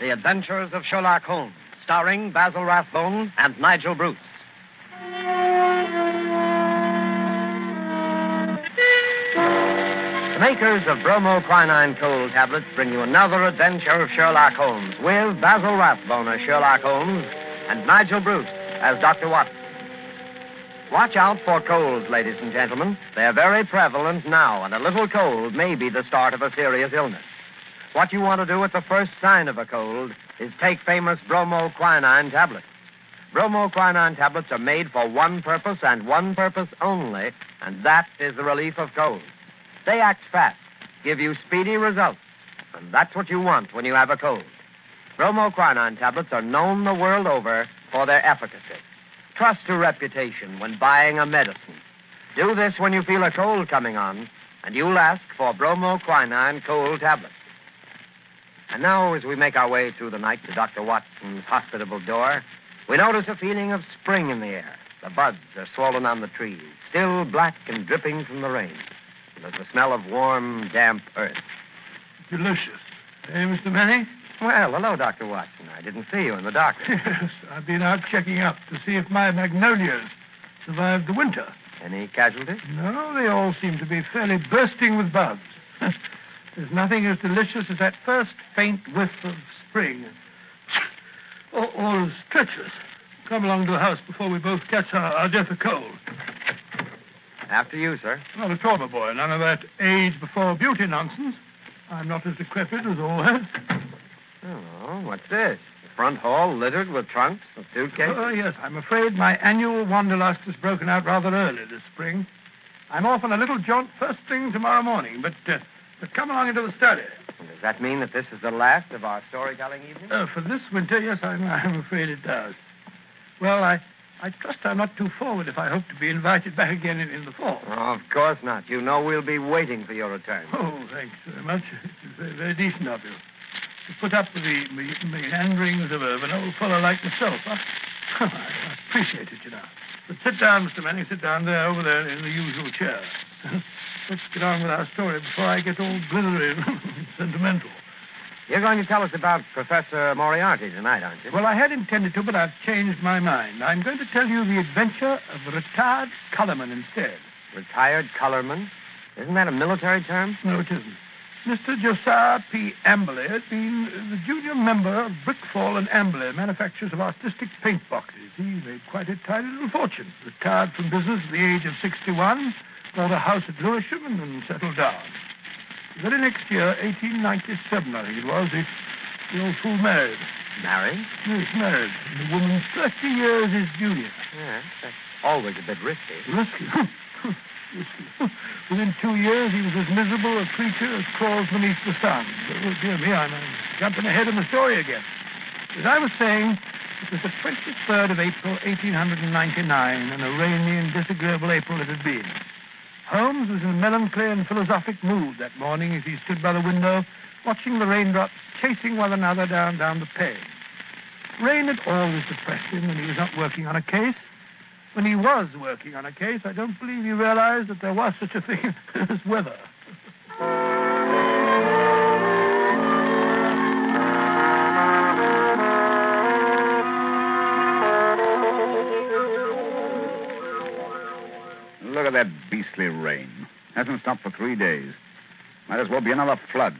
The Adventures of Sherlock Holmes, starring Basil Rathbone and Nigel Bruce. The makers of bromoquinine cold tablets bring you another adventure of Sherlock Holmes with Basil Rathbone as Sherlock Holmes and Nigel Bruce as Dr. Watson. Watch out for colds, ladies and gentlemen. They're very prevalent now, and a little cold may be the start of a serious illness. What you want to do at the first sign of a cold is take famous bromoquinine tablets. Bromoquinine tablets are made for one purpose and one purpose only, and that is the relief of colds. They act fast, give you speedy results, and that's what you want when you have a cold. Bromoquinine tablets are known the world over for their efficacy. Trust to reputation when buying a medicine. Do this when you feel a cold coming on, and you'll ask for bromoquinine cold tablets. And now, as we make our way through the night to Dr. Watson's hospitable door, we notice a feeling of spring in the air. The buds are swollen on the trees, still black and dripping from the rain. There's a smell of warm, damp earth. Delicious. Hey, Mr. Manning? Well, hello, Dr. Watson. I didn't see you in the doctor. Yes, I've been out checking up to see if my magnolias survived the winter. Any casualties? No, they all seem to be fairly bursting with buds. There's nothing as delicious as that first faint whiff of spring. All, all is treacherous. Come along to the house before we both catch our, our death of cold. After you, sir. Not at all, my boy. None of that age before beauty nonsense. I'm not as decrepit as all that. Oh, what's this? The front hall littered with trunks and suitcases? Oh, yes. I'm afraid my annual wanderlust has broken out rather early this spring. I'm off on a little jaunt first thing tomorrow morning, but, uh, but come along into the study. Does that mean that this is the last of our storytelling evening? Uh, for this winter, yes, I'm, I'm afraid it does. Well, I, I trust I'm not too forward if I hope to be invited back again in, in the fall. Oh, of course not. You know we'll be waiting for your return. Oh, thanks very much. It's very, very decent of you. To put up with the me- meanderings of, a- of an old fellow like myself. I, I appreciate it, you know. But sit down, Mr. Manning. Sit down there, over there, in the usual chair. Let's get on with our story before I get all glittery and sentimental. You're going to tell us about Professor Moriarty tonight, aren't you? Well, I had intended to, but I've changed my mind. I'm going to tell you the adventure of a retired colorman instead. Retired colorman? Isn't that a military term? No, it isn't. Mr. Josiah P. Amberley has been the junior member of Brickfall and Amberley, manufacturers of artistic paint boxes. He made quite a tidy little fortune. Retired from business at the age of 61, bought a house at Lewisham, and then settled down. The very next year, 1897, I think it was, the, the old fool married. Married? Yes, married. The woman 30 years his junior. Yes, that's always a bit risky. Risky. Within two years, he was as miserable a creature as crawls beneath the sun. Oh, dear me, I'm, I'm jumping ahead in the story again. As I was saying, it was the 23rd of April, 1899, and a rainy and disagreeable April it had been. Holmes was in a melancholy and philosophic mood that morning as he stood by the window, watching the raindrops chasing one another down, down the pane. Rain had always depressed him when he was not working on a case. When he was working on a case, I don't believe he realized that there was such a thing as weather. Look at that beastly rain. Hasn't stopped for three days. Might as well be another flood.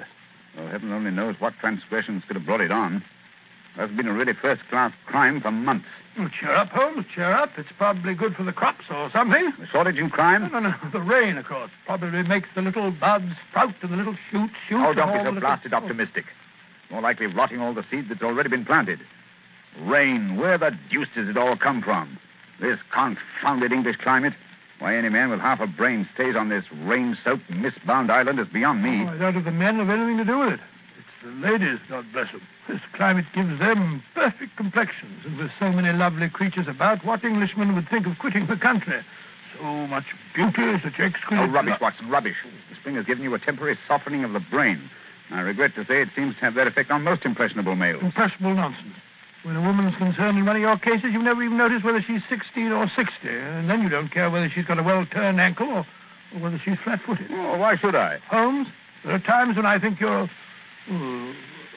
Though heaven only knows what transgressions could have brought it on. That's been a really first-class crime for months. Oh, cheer up, Holmes, cheer up. It's probably good for the crops or something. A shortage in No, crime? no, no. The rain, of course, probably makes the little buds sprout and the little shoots shoot. Oh, don't be the so little- blasted optimistic. More likely rotting all the seed that's already been planted. Rain, where the deuce does it all come from? This confounded English climate? Why any man with half a brain stays on this rain-soaked, mist-bound island is beyond me. Oh, I doubt if the men have anything to do with it. The ladies, God bless them. This climate gives them perfect complexions, and with so many lovely creatures about, what Englishman would think of quitting the country? So much beauty, such exquisite... Oh, rubbish, Watson, rubbish. The spring has given you a temporary softening of the brain. I regret to say it seems to have that effect on most impressionable males. Impressionable nonsense. When a woman's concerned in one of your cases, you never even notice whether she's 16 or 60. And then you don't care whether she's got a well-turned ankle or, or whether she's flat-footed. Oh, why should I? Holmes, there are times when I think you're Hmm. oh,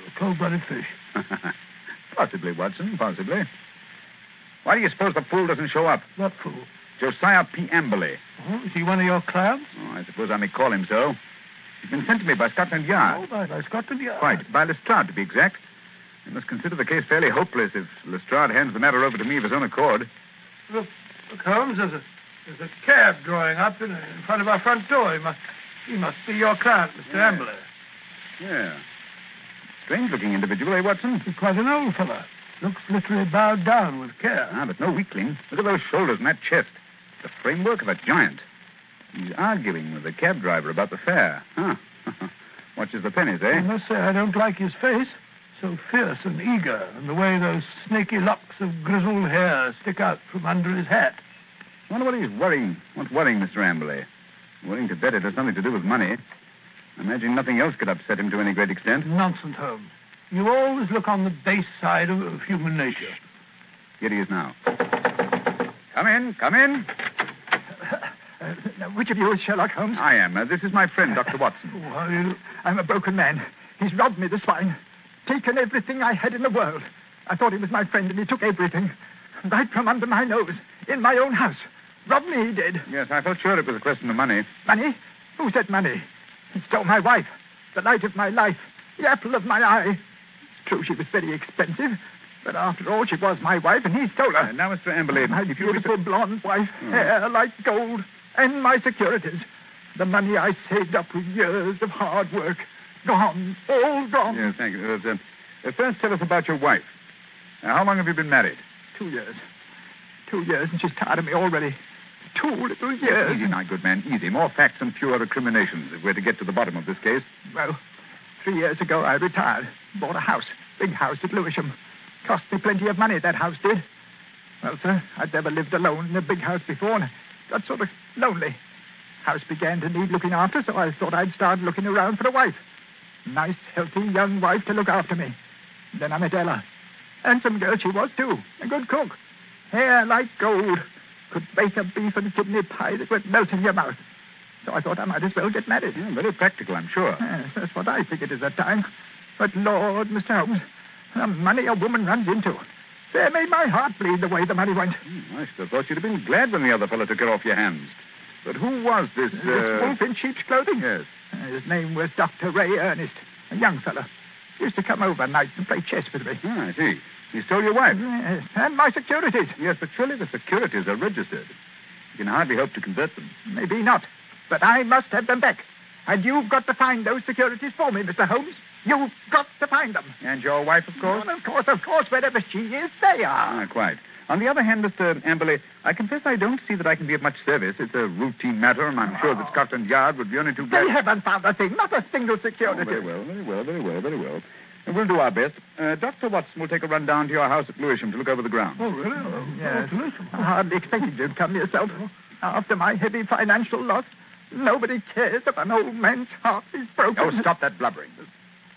a cold-blooded fish. possibly, Watson, possibly. Why do you suppose the fool doesn't show up? What fool? Josiah P. Amberley. Oh, is he one of your clients? Oh, I suppose I may call him so. He's been sent to me by Scotland Yard. Oh, by, by Scotland Yard. Quite. By Lestrade, to be exact. You must consider the case fairly hopeless if Lestrade hands the matter over to me of his own accord. Look, look, Holmes, there's a, there's a cab drawing up in, in front of our front door. He must, he must be your client, Mr. Yeah. Amberley. Yeah. Strange-looking individual, eh, Watson? He's quite an old fellow. Looks literally bowed down with care. Ah, but no weakling. Look at those shoulders and that chest. The framework of a giant. He's arguing with the cab driver about the fare. Huh. Watches the pennies, eh? I must say I don't like his face. So fierce and eager, and the way those snaky locks of grizzled hair stick out from under his hat. wonder what he's worrying. What's worrying Mr. Amberley? Willing to bet it has something to do with money. I imagine nothing else could upset him to any great extent. Nonsense, Holmes. You always look on the base side of, of human nature. Here he is now. Come in, come in. Uh, now, which of you is Sherlock Holmes? I am. Uh, this is my friend, Dr. Watson. You... I'm a broken man. He's robbed me, the swine. Taken everything I had in the world. I thought he was my friend, and he took everything. Right from under my nose. In my own house. Robbed me, he did. Yes, I felt sure it was a question of money. Money? Who said money? He stole my wife. The light of my life. The apple of my eye. It's true she was very expensive. But after all, she was my wife, and he stole her. Uh, now, Mr. Amberley, my if you beautiful blonde wife, Hmm. hair like gold, and my securities. The money I saved up with years of hard work. Gone. All gone. Yes, thank you. Uh, uh, first, tell us about your wife. How long have you been married? Two years. Two years, and she's tired of me already. Two little years. Easy now, good man. Easy. More facts and fewer recriminations if we're to get to the bottom of this case. Well, three years ago I retired. Bought a house. Big house at Lewisham. Cost me plenty of money, that house did. Well, sir, I'd never lived alone in a big house before and got sort of lonely. House began to need looking after, so I thought I'd start looking around for a wife. Nice, healthy young wife to look after me. Then I met Ella. Handsome girl she was, too. A good cook. Hair like gold. Could bake a beef and kidney pie that would melt in your mouth. So I thought I might as well get married. Yeah, very practical, I'm sure. Yes, that's what I figured at that time. But Lord, Mr. Holmes, the money a woman runs into. They made my heart bleed the way the money went. Hmm, I should have thought you'd have been glad when the other fellow took it off your hands. But who was this? This Uh... wolf in sheep's clothing? Yes. Uh, His name was Dr. Ray Ernest, a young fellow. Used to come over nights and play chess with me. Ah, I see. He stole your wife. Yes, and my securities. Yes, but surely the securities are registered. You can hardly hope to convert them. Maybe not. But I must have them back. And you've got to find those securities for me, Mr. Holmes. You've got to find them. And your wife, of course? Well, of course, of course. Wherever she is, they are. Ah, quite. On the other hand, Mr. Amberley, I confess I don't see that I can be of much service. It's a routine matter, and I'm sure that Scotland Yard would be only too glad. They haven't found a thing, not a single Oh, security. very well, very well, very well, very well. We'll do our best. Uh, Dr. Watson will take a run down to your house at Lewisham to look over the grounds. Oh, really? Oh, Yes. oh, delicious. I hardly expected you'd come yourself. After my heavy financial loss, nobody cares if an old man's heart is broken. Oh, stop that blubbering.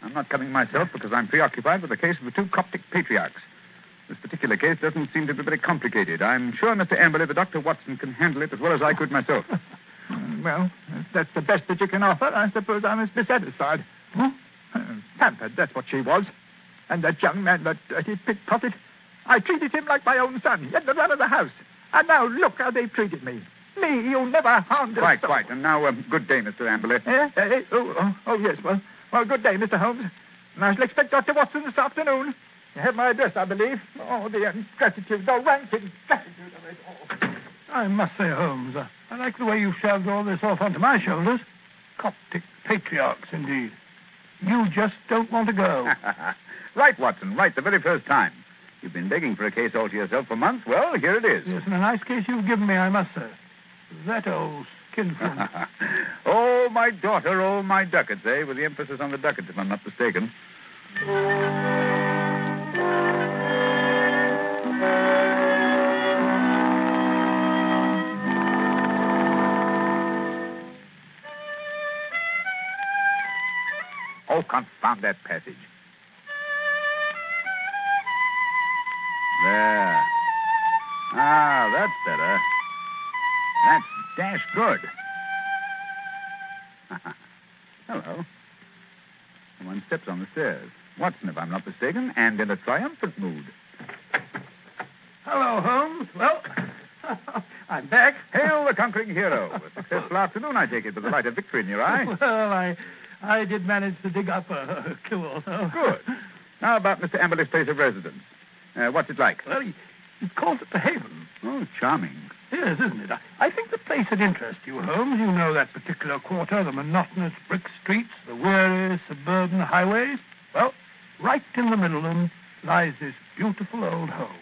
I'm not coming myself because I'm preoccupied with the case of the two Coptic patriarchs. This particular case doesn't seem to be very complicated. I'm sure, Mr. Amberley, that Dr. Watson can handle it as well as I could myself. Well, if that's the best that you can offer. I suppose I must be satisfied. Huh? Uh, Pampered, that's what she was. And that young man, that dirty pickpocket, I treated him like my own son. He had the run of the house. And now look how they've treated me. Me, you never harmed quite, soul. quite. And now, um, good day, Mr. Amberley. Eh? Eh? Oh, oh, oh, yes. Well, well, good day, Mr. Holmes. And I shall expect Dr. Watson this afternoon. You have my address, I believe. Oh, the ingratitude, the rank ingratitude of it all. I must say, Holmes, I like the way you've shoved all this off onto my shoulders. Coptic patriarchs, indeed. You just don't want to go. right, Watson, right the very first time. You've been begging for a case all to yourself for months. Well, here it is. yes, and a nice case you've given me, I must say. That old skinflint. oh, my daughter, oh, my ducats, eh? With the emphasis on the ducats, if I'm not mistaken. Oh, confound that passage. There. Ah, that's better. That's dash good. Hello. Someone steps on the stairs. Watson, if I'm not mistaken, and in a triumphant mood. Hello, Holmes. Well, I'm back. Hail the conquering hero. A successful afternoon, I take it, with the light of victory in your eye. Well, I I did manage to dig up a kill. Good. How about Mr. Amberley's place of residence? Uh, what's it like? Well, he, he calls it the Haven. Oh, charming. Yes, isn't it? I, I think the place would interest you, Holmes. You know that particular quarter, the monotonous brick streets, the weary suburban highways. Well, right in the middle of them lies this beautiful old home,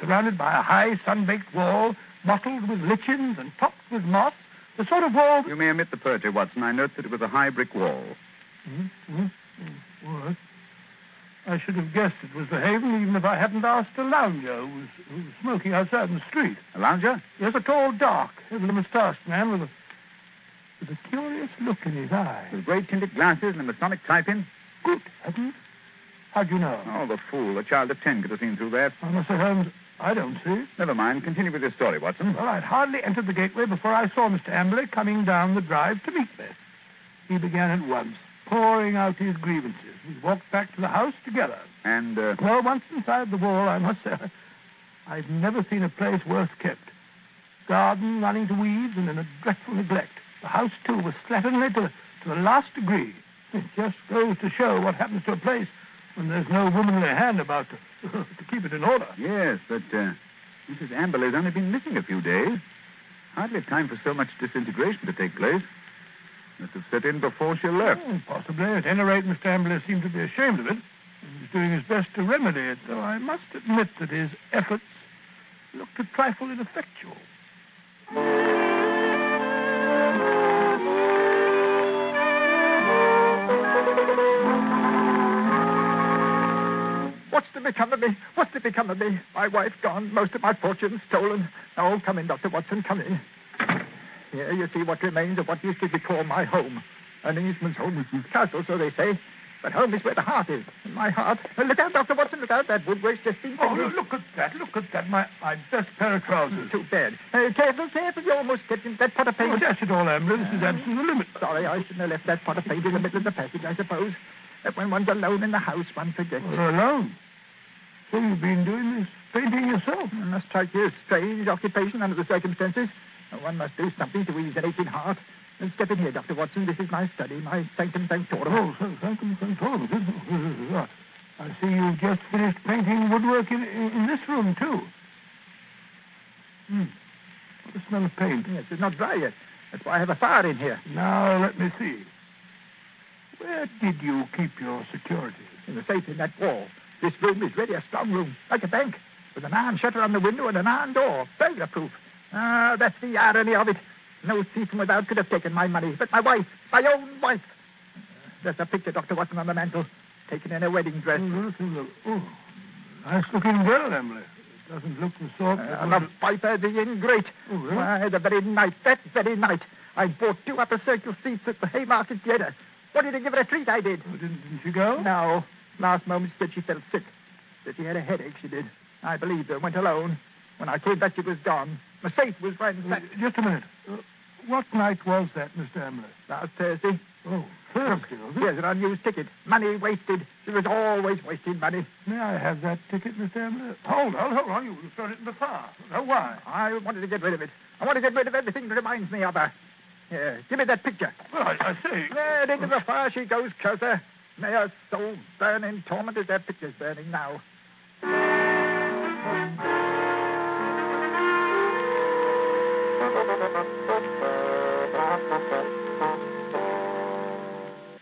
surrounded by a high sun-baked wall, mottled with lichens and topped with moss, the sort of wall... You may omit the poetry, Watson. I note that it was a high brick wall. Mm-hmm. Well, I should have guessed it was the Haven even if I hadn't asked a lounger who was, who was smoking outside in the street. A lounger? Yes, a tall, dark, heavily moustached man with a, with a curious look in his eyes. With great tinted glasses and a Masonic type in? Good heavens. How'd you know? Oh, the fool. A child of ten could have seen through that. Oh, Mr. Holmes, I don't see. Never mind. Continue with your story, Watson. Well, I'd hardly entered the gateway before I saw Mr. Amberley coming down the drive to meet me. He began at once, pouring out his grievances. We walked back to the house together. And, uh, Well, once inside the wall, I must say, I've never seen a place worse kept. Garden running to weeds and in a dreadful neglect. The house, too, was slatternly to, to the last degree. It just goes to show what happens to a place when there's no womanly hand about to, to keep it in order. yes, but, uh, Mrs. Amberley's only been missing a few days. Hardly time for so much disintegration to take place. Must have set in before she left. Oh, possibly. At any rate, Mr. Amberley seemed to be ashamed of it. He's doing his best to remedy it, though I must admit that his efforts looked a trifle ineffectual. To become of me? What's to become of me? My wife gone, most of my fortune stolen. Oh, come in, Dr. Watson, come in. Here you see what remains of what used to be called my home. An Englishman's home is his castle, so they say. But home is where the heart is. And my heart. Look out, Dr. Watson, look out. That wood waste just been Oh, look at that. Look at that. My, my best pair of trousers. Too bad. Uh, careful, careful. You almost stepped in that pot of paint. Oh, dash it all, Amberley. This is absolute the limit. Sorry, I shouldn't have left that pot of paint in the middle of the passage, I suppose. That when one's alone in the house, one forgets. You're alone. So you've been doing this painting yourself? It must strike you as strange occupation under the circumstances. One must do something to ease an aching heart. And step in here, Dr. Watson. This is my study, my sanctum sanctorum. Oh, so- thank you, thank you. This is- uh, I see you've just finished painting woodwork in, in, in this room, too. Hmm. What a smell of paint. Yes, it's not dry yet. That's why I have a fire in here. Now, let me see. Where did you keep your securities? In the safe in that wall. This room is really a strong room, like a bank, with an iron shutter on the window and an iron door, burglar proof. Ah, that's the irony of it. No thief from without could have taken my money, but my wife, my own wife. There's a picture, Dr. Watson, on the mantel, taken in a wedding dress. Oh, a- oh, nice looking girl, Amberley. It doesn't look the sort that Uh, would- the viper, the ingrate. Oh, really? Why, the very night, that very night, I bought two upper circle seats at the Haymarket Theatre. Wanted to give her a treat, I did. Oh, didn't, didn't she go? No. Last moment she said she felt sick. That she had a headache, she did. I believed her, went alone. When I came back, she was gone. My safe was Uh, ransacked just a minute. Uh, what night was that, Mr. Amberley? last Thursday. Oh, Thursday, was it? Here's an unused ticket. Money wasted. She was always wasting money. May I have that ticket, Mr. Amberley? Hold on, hold on. You thrown it in the fire. Oh, why? I wanted to get rid of it. I want to get rid of everything that reminds me of her. Here, give me that picture. Well, I, I say. There, into the fire she goes, Cursor. May her soul burn in torment as that picture's burning now.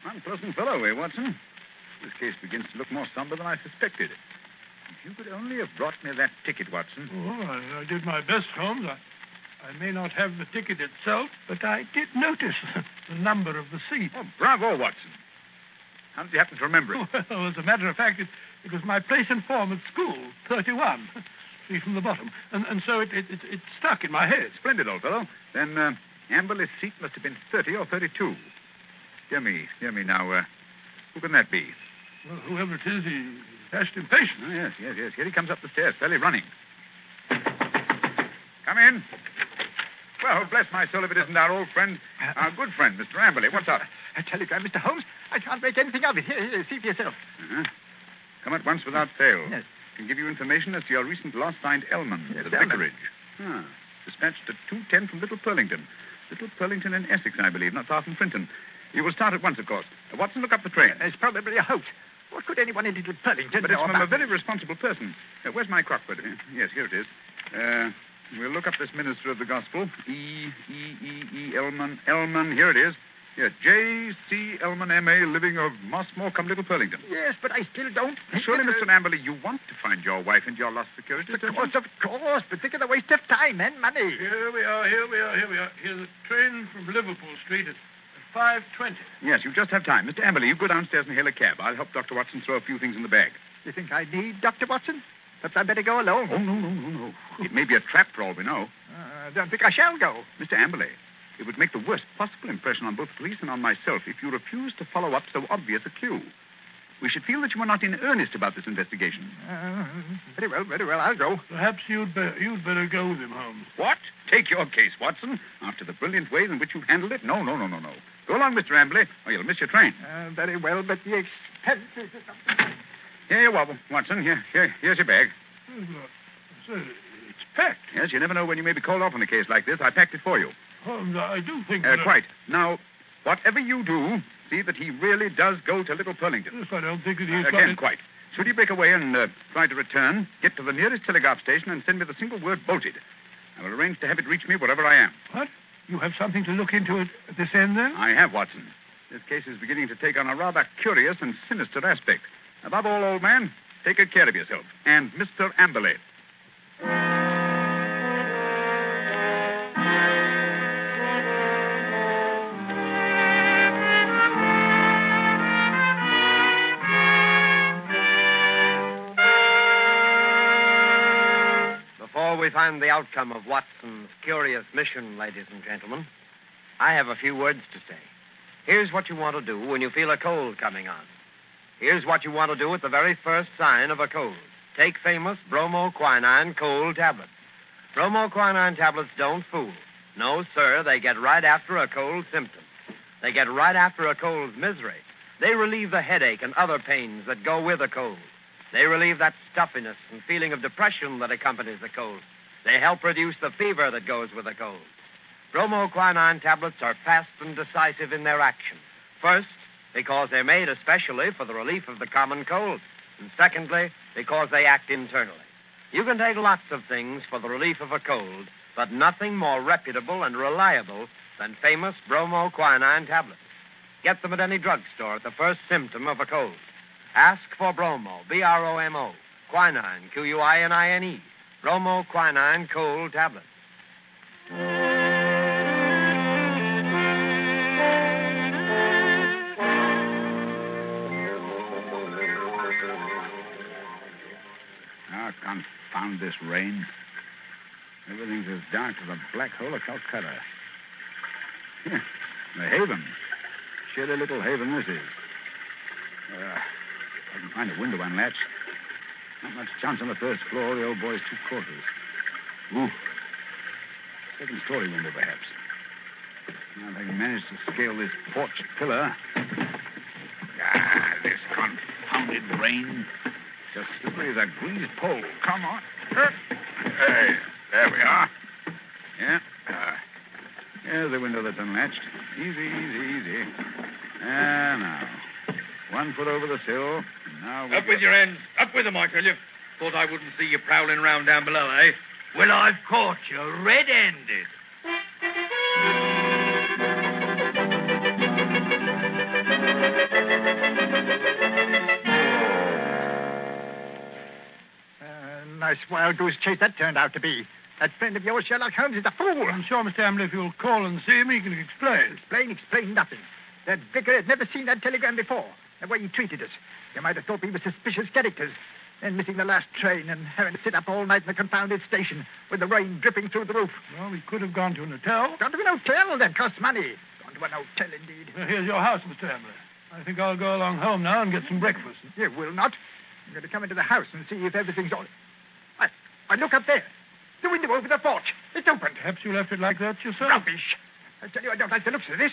Unpleasant fellow, eh, Watson? This case begins to look more somber than I suspected. If you could only have brought me that ticket, Watson. Oh, I, I did my best, Holmes. I, I may not have the ticket itself, but I did notice the number of the seat. Oh, bravo, Watson. How did you happen to remember it? Well, as a matter of fact, it, it was my place in form at school, 31. See from the bottom. And, and so it, it, it, it stuck in my head. Splendid, old fellow. Then uh, Amberley's seat must have been 30 or 32. Dear me, dear me. Now, uh, who can that be? Well, whoever it is, he dashed impatient. Oh, yes, yes, yes. Here he comes up the stairs, fairly running. Come in. Well, bless my soul if it isn't our old friend, our good friend, Mr. Amberley. What's up? A telegram, Mr. Holmes. I can't make anything of it. Here, here, see for yourself. Uh-huh. Come at once without fail. Yes. Can give you information as to your recent lost find Elman Yes, at the Elman. vicarage. Ah. Dispatched at 210 from Little Purlington. Little Purlington in Essex, I believe, not far from Frinton. You will start at once, of course. Uh, Watson, look up the train. It's probably a hoax. What could anyone in Little Purlington But it's from a very responsible person. Uh, where's my Crockford? Uh, yes, here it is. Uh, we'll look up this minister of the gospel. E E E E Elman Elman. Here it is. Here, J C Elman M.A. living of Mossmore, come Little Purlington. Yes, but I still don't. think Surely, that- Mr. Amberley, you want to find your wife and your lost securities, Of don't you? course, of course. But think of the waste of time and money. Here we are, here we are, here we are. Here's a train from Liverpool Street at 5.20. Yes, you just have time. Mr. Amberley, you go downstairs and hail a cab. I'll help Dr. Watson throw a few things in the bag. You think I need Dr. Watson? Perhaps I'd better go alone. Oh, no, no, no, no. It may be a trap for all we know. Uh, I don't think I shall go. Mr. Amberley, it would make the worst possible impression on both police and on myself if you refused to follow up so obvious a clue. We should feel that you are not in earnest about this investigation. Uh, very well, very well. I'll go. Perhaps you'd, be- you'd better go with him, Holmes. What? Take your case, Watson. After the brilliant way in which you've handled it? No, no, no, no, no. Go along, Mr. Amberley, or you'll miss your train. Uh, very well, but the expenses or something. Here you are, Watson. Here, here, here's your bag. Oh, it's packed. Yes, you never know when you may be called off on a case like this. I packed it for you. Holmes, I do think Uh, that... quite. Now, whatever you do, see that he really does go to Little Purlington. Yes, I don't think that he's Uh, Again, it. quite. Should he break away and uh, try to return, get to the nearest telegraph station and send me the single word bolted. I will arrange to have it reach me wherever I am. What? You have something to look into at this end, then? I have, Watson. This case is beginning to take on a rather curious and sinister aspect. Above all, old man, take good care of yourself. And Mr. Amberley. Before we find the outcome of Watson's curious mission, ladies and gentlemen, I have a few words to say. Here's what you want to do when you feel a cold coming on. Here's what you want to do at the very first sign of a cold. Take famous bromoquinine cold tablets. Bromoquinine tablets don't fool. No, sir, they get right after a cold symptom. They get right after a cold's misery. They relieve the headache and other pains that go with a cold. They relieve that stuffiness and feeling of depression that accompanies a cold. They help reduce the fever that goes with a cold. Bromoquinine tablets are fast and decisive in their action. First, because they're made especially for the relief of the common cold. And secondly, because they act internally. You can take lots of things for the relief of a cold, but nothing more reputable and reliable than famous bromoquinine tablets. Get them at any drugstore at the first symptom of a cold. Ask for bromo, B R O M O, quinine, Q U I N I N E, bromoquinine cold tablets. Ah, confound this rain. Everything's as dark as a black hole of Calcutta. Here, the haven. Chilly little haven this is. Uh, I can find a window unlatched. Not much chance on the first floor. The old boy's two quarters. Ooh. Second story window, perhaps. Now, if I can manage to scale this porch pillar. Ah, this confounded rain. Just slippery as a greased pole. Come on. Hey, there we are. Yeah. Uh, there's the window that's unlatched. Easy, easy, easy. And now, one foot over the sill. Now we Up with your ends. Up with them, I tell you. Thought I wouldn't see you prowling around down below, eh? Well, I've caught you red-handed. Nice wild goose chase that turned out to be. That friend of yours, Sherlock Holmes, is a fool. I'm sure, Mr. Amberley, if you'll call and see him, he can explain. Explain, explain nothing. That vicar had never seen that telegram before. The way he treated us. You might have thought we were suspicious characters. Then missing the last train and having to sit up all night in the confounded station with the rain dripping through the roof. Well, we could have gone to an hotel. Gone to an hotel, that costs money. Gone to an hotel, indeed. Well, here's your house, Mr. Amberley. I think I'll go along home now and get some breakfast. You will not. I'm going to come into the house and see if everything's all. Why, why, look up there. The window over the porch. It's open. Perhaps you left it like that yourself. Rubbish. I tell you, I don't like the looks of this.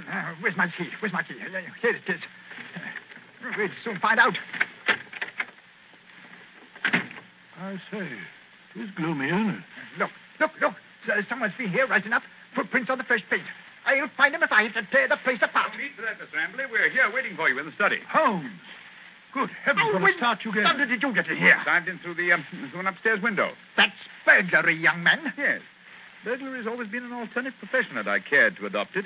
Uh, where's my key? Where's my key? Uh, Here it is. Uh, we'll soon find out. I say, it is gloomy, isn't it? Look, look, look. Uh, someone's been here right enough. Footprints on the fresh paint. I'll find them if I have to tear the place apart. No need for that, Mr. Amberley. We're here waiting for you in the study. Holmes! Good heavens, what a when start you gave. thunder did you get in here? Dived in through the um, through an upstairs window. That's burglary, young man. Yes. Burglary has always been an alternate profession, and I cared to adopt it.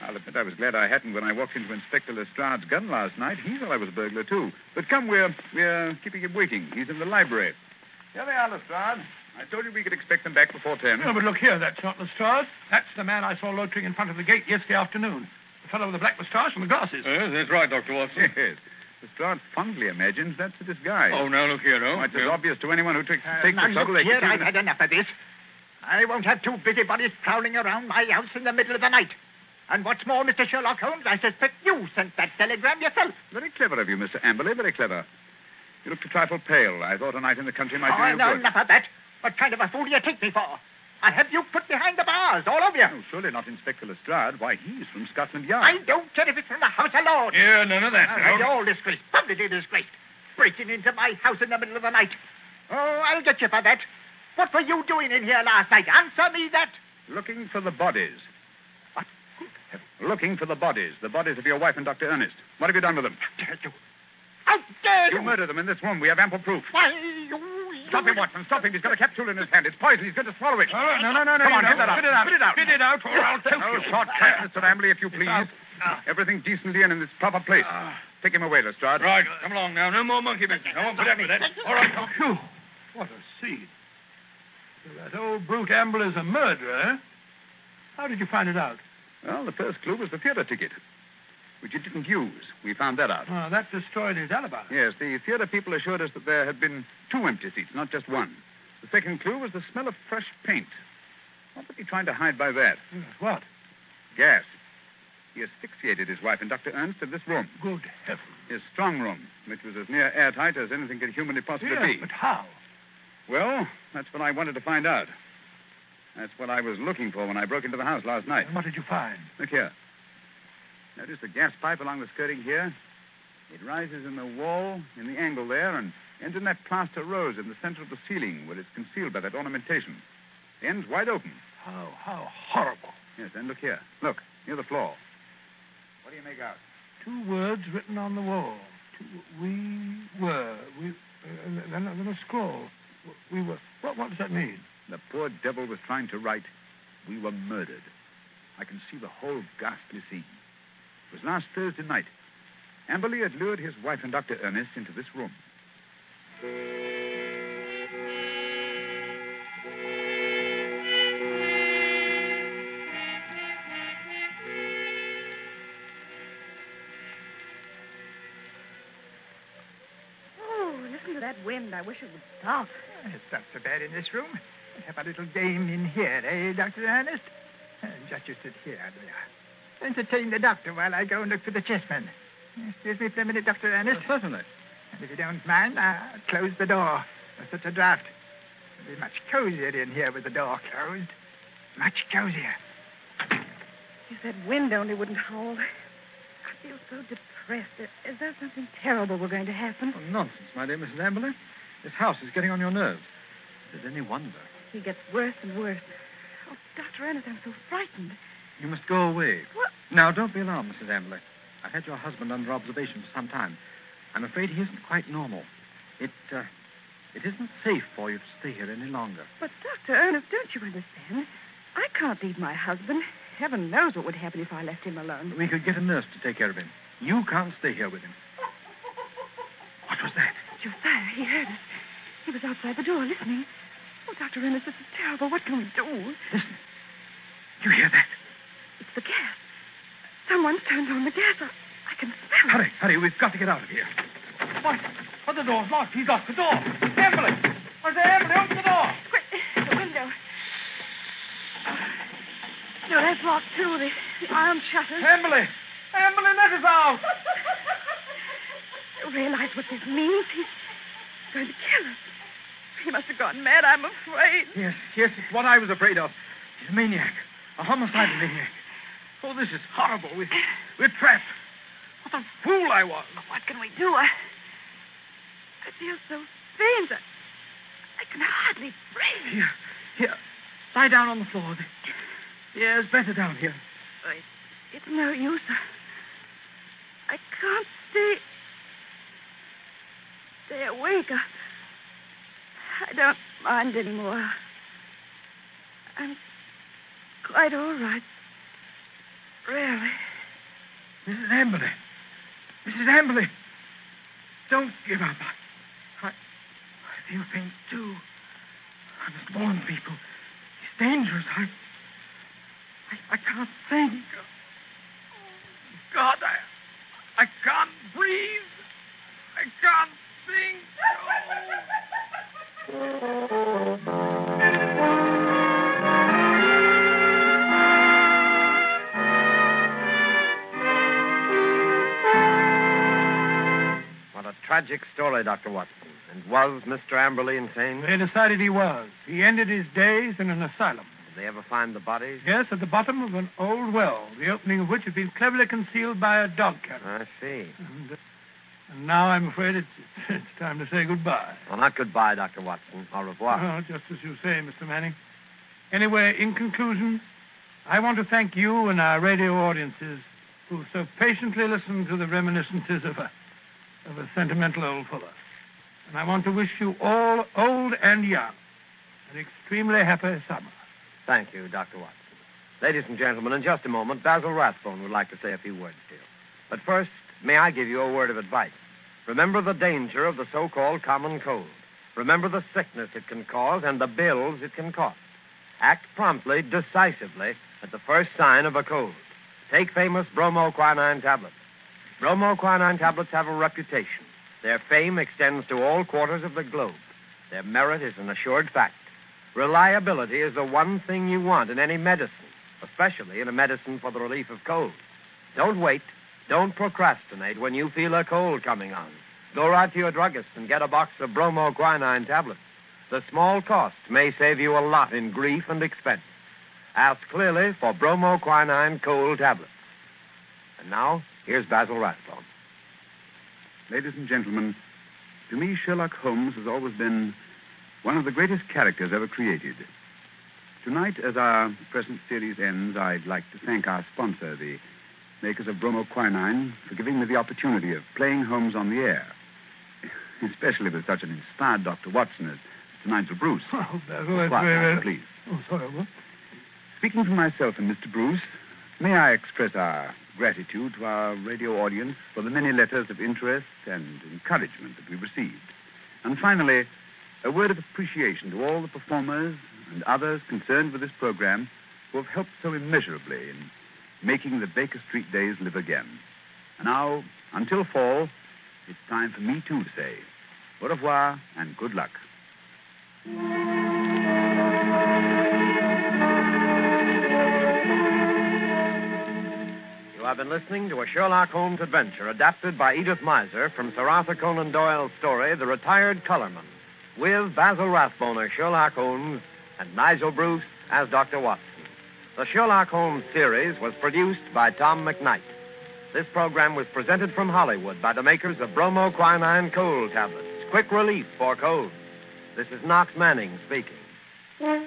I'll admit I was glad I hadn't when I walked into Inspector Lestrade's gun last night. He thought I was a burglar, too. But come, we're, we're keeping him waiting. He's in the library. Here they are, Lestrade. I told you we could expect them back before ten. No, but look here, that's not Lestrade. That's the man I saw loitering in front of the gate yesterday afternoon. The fellow with the black moustache and the glasses. Yes, that's right, Dr. Watson. Yes. Lestrade fondly imagines that's a disguise. Oh, now look here, no. Why, it's as obvious to anyone who takes, Uh, takes now, the trouble look they here, can I've had enough of this. I won't have two busybodies prowling around my house in the middle of the night. And what's more, Mr. Sherlock Holmes, I suspect you sent that telegram yourself. Very clever of you, Mr. Amberley, very clever. You looked a trifle pale. I thought a night in the country might do oh, you no, good. enough of that. What kind of a fool do you take me for? I have you put behind the bars, all of you. Oh, surely not Inspector Lestrade. Why, he's from Scotland Yard. I don't care if it's from the House of Lords. Yeah, none of that. Uh, no. You're all disgraced, publicly disgraced. Breaking into my house in the middle of the night. Oh, I'll get you for that. What were you doing in here last night? Answer me that. Looking for the bodies. What? Looking for the bodies. The bodies of your wife and Dr. Ernest. What have you done with them? Dare you? How dare you? You murdered them in this room. We have ample proof. Why, you... Stop him, Watson. Stop him. He's got a capsule in his hand. It's poison. He's going to swallow it. Oh, no, no, no, no. Come on, you get that out. Spit it out. Spit it out. Spit it out, or I'll choke No you. shortcut, Mr. Amberley, if you ah. please. Ah. Everything decently and in its proper place. Ah. Take him away, Lestrade. Right, come along now. No more monkey business. I won't put up with that. All right, come. Phew. What a scene. That old brute Amberley is a murderer? How did you find it out? Well, the first clue was the theater ticket, which you didn't use. We found that out. Oh, that destroyed his alibi. Yes, the theater people assured us that there had been two empty seats, not just one. The second clue was the smell of fresh paint. What was he trying to hide by that? Yes, what? Gas. He asphyxiated his wife and Dr. Ernest in this room, Good heavens. his strong room, which was as near airtight as anything could humanly possibly Yes, be. but how? Well, that's what I wanted to find out. That's what I was looking for when I broke into the house last night. And what did you find? Look here. Notice the gas pipe along the skirting here? It rises in the wall, in the angle there, and ends in that plaster rose in the center of the ceiling where it's concealed by that ornamentation. The end's wide open. How, how horrible. Yes, and look here. Look, near the floor. What do you make out? Two words written on the wall. Two, we were. We, uh, then, then a scroll. We were. What, what does that mean? The poor devil was trying to write, We were murdered. I can see the whole ghastly scene. It was last Thursday night. Amberley had lured his wife and Dr. Ernest into this room. Oh, listen to that wind. I wish it would stop. It's not so bad in this room. Let's have a little game in here, eh, Dr. Ernest? Uh, just you sit here, there. Entertain the doctor while I go and look for the chessmen. Excuse me for a minute, Dr. Ernest. certainly. And if you don't mind, I'll close the door. There's such a draft. It'll be much cozier in here with the door closed. Much cozier. If that wind only wouldn't howl. I feel so depressed. Is there something terrible we're going to happen? Oh, nonsense, my dear Mrs. Amberley. This house is getting on your nerves. Is it any wonder? He gets worse and worse. Oh, Dr. Ernest, I'm so frightened. You must go away. What? Now, don't be alarmed, Mrs. Amberley. I've had your husband under observation for some time. I'm afraid he isn't quite normal. It, uh, it isn't safe for you to stay here any longer. But, Dr. Ernest, don't you understand? I can't leave my husband. Heaven knows what would happen if I left him alone. We could get a nurse to take care of him. You can't stay here with him. What was that? Josiah, he heard us. He was outside the door listening. Oh, Dr. Ernest, this is terrible. What can we do? Listen. You hear that? It's the gas. Someone's turned on the gas. I, I can smell it. Hurry, hurry. We've got to get out of here. What? Oh, the door's locked. He's locked the door. I say, Amberley, open the door! Quick, the window. No, that's locked too. The, the iron shutters. Amberley! Amberley, let us out! You realize what this means? He's going to kill us. He must have gone mad. I'm afraid. Yes, yes, it's what I was afraid of. He's a maniac. A homicidal maniac. Oh, this is horrible. We, we're trapped. What a fool I was. What can we do? I, I feel so faint. I, I can hardly breathe. Here, here. Lie down on the floor. Air's better down here. I, it's no use. I can't stay. Stay awake. I, I don't mind anymore. I'm quite all right. Really. Mrs. Amberley. Mrs. Amberley. Don't give up. I, I feel faint, too. I must warn people. It's dangerous. I, I, I can't think. God, I, I can't breathe. I can't think. What tragic story, Dr. Watson. And was Mr. Amberley insane? They decided he was. He ended his days in an asylum. Did they ever find the bodies? Yes, at the bottom of an old well, the opening of which had been cleverly concealed by a dog kennel. I see. And, uh, and now I'm afraid it's, it's time to say goodbye. Well, not goodbye, Dr. Watson. Au revoir. Oh, just as you say, Mr. Manning. Anyway, in conclusion, I want to thank you and our radio audiences who so patiently listened to the reminiscences of a, of a sentimental old fellow. And I want to wish you all, old and young, an extremely happy summer. Thank you, Dr. Watson. Ladies and gentlemen, in just a moment, Basil Rathbone would like to say a few words to you. But first, may I give you a word of advice? Remember the danger of the so-called common cold. Remember the sickness it can cause and the bills it can cost. Act promptly, decisively, at the first sign of a cold. Take famous bromoquinine tablets. Bromoquinine tablets have a reputation. Their fame extends to all quarters of the globe. Their merit is an assured fact. Reliability is the one thing you want in any medicine, especially in a medicine for the relief of cold. Don't wait. Don't procrastinate when you feel a cold coming on. Go right to your druggist and get a box of bromoquinine tablets. The small cost may save you a lot in grief and expense. Ask clearly for bromoquinine cold tablets. And now, here's Basil Rathbone. Ladies and gentlemen, to me, Sherlock Holmes has always been one of the greatest characters ever created. Tonight, as our present series ends, I'd like to thank our sponsor, the makers of bromoquinine, for giving me the opportunity of playing Holmes on the air, especially with such an inspired Dr. Watson as Mr. Nigel Bruce. Oh, Basil, that's Quiet, very, very... please. Oh, sorry, what? Speaking for myself and Mr. Bruce, may I express our gratitude to our radio audience for the many letters of interest and encouragement that we received. And finally, a word of appreciation to all the performers and others concerned with this program who have helped so immeasurably in making the Baker Street days live again. And now, until fall, it's time for me too to say au revoir and good luck. Have been listening to a Sherlock Holmes adventure adapted by Edith Meiser from Sir Arthur Conan Doyle's story, The Retired Colorman, with Basil Rathbone as Sherlock Holmes and Nigel Bruce as Dr. Watson. The Sherlock Holmes series was produced by Tom McKnight. This program was presented from Hollywood by the makers of bromoquinine cold tablets, quick relief for colds. This is Knox Manning speaking.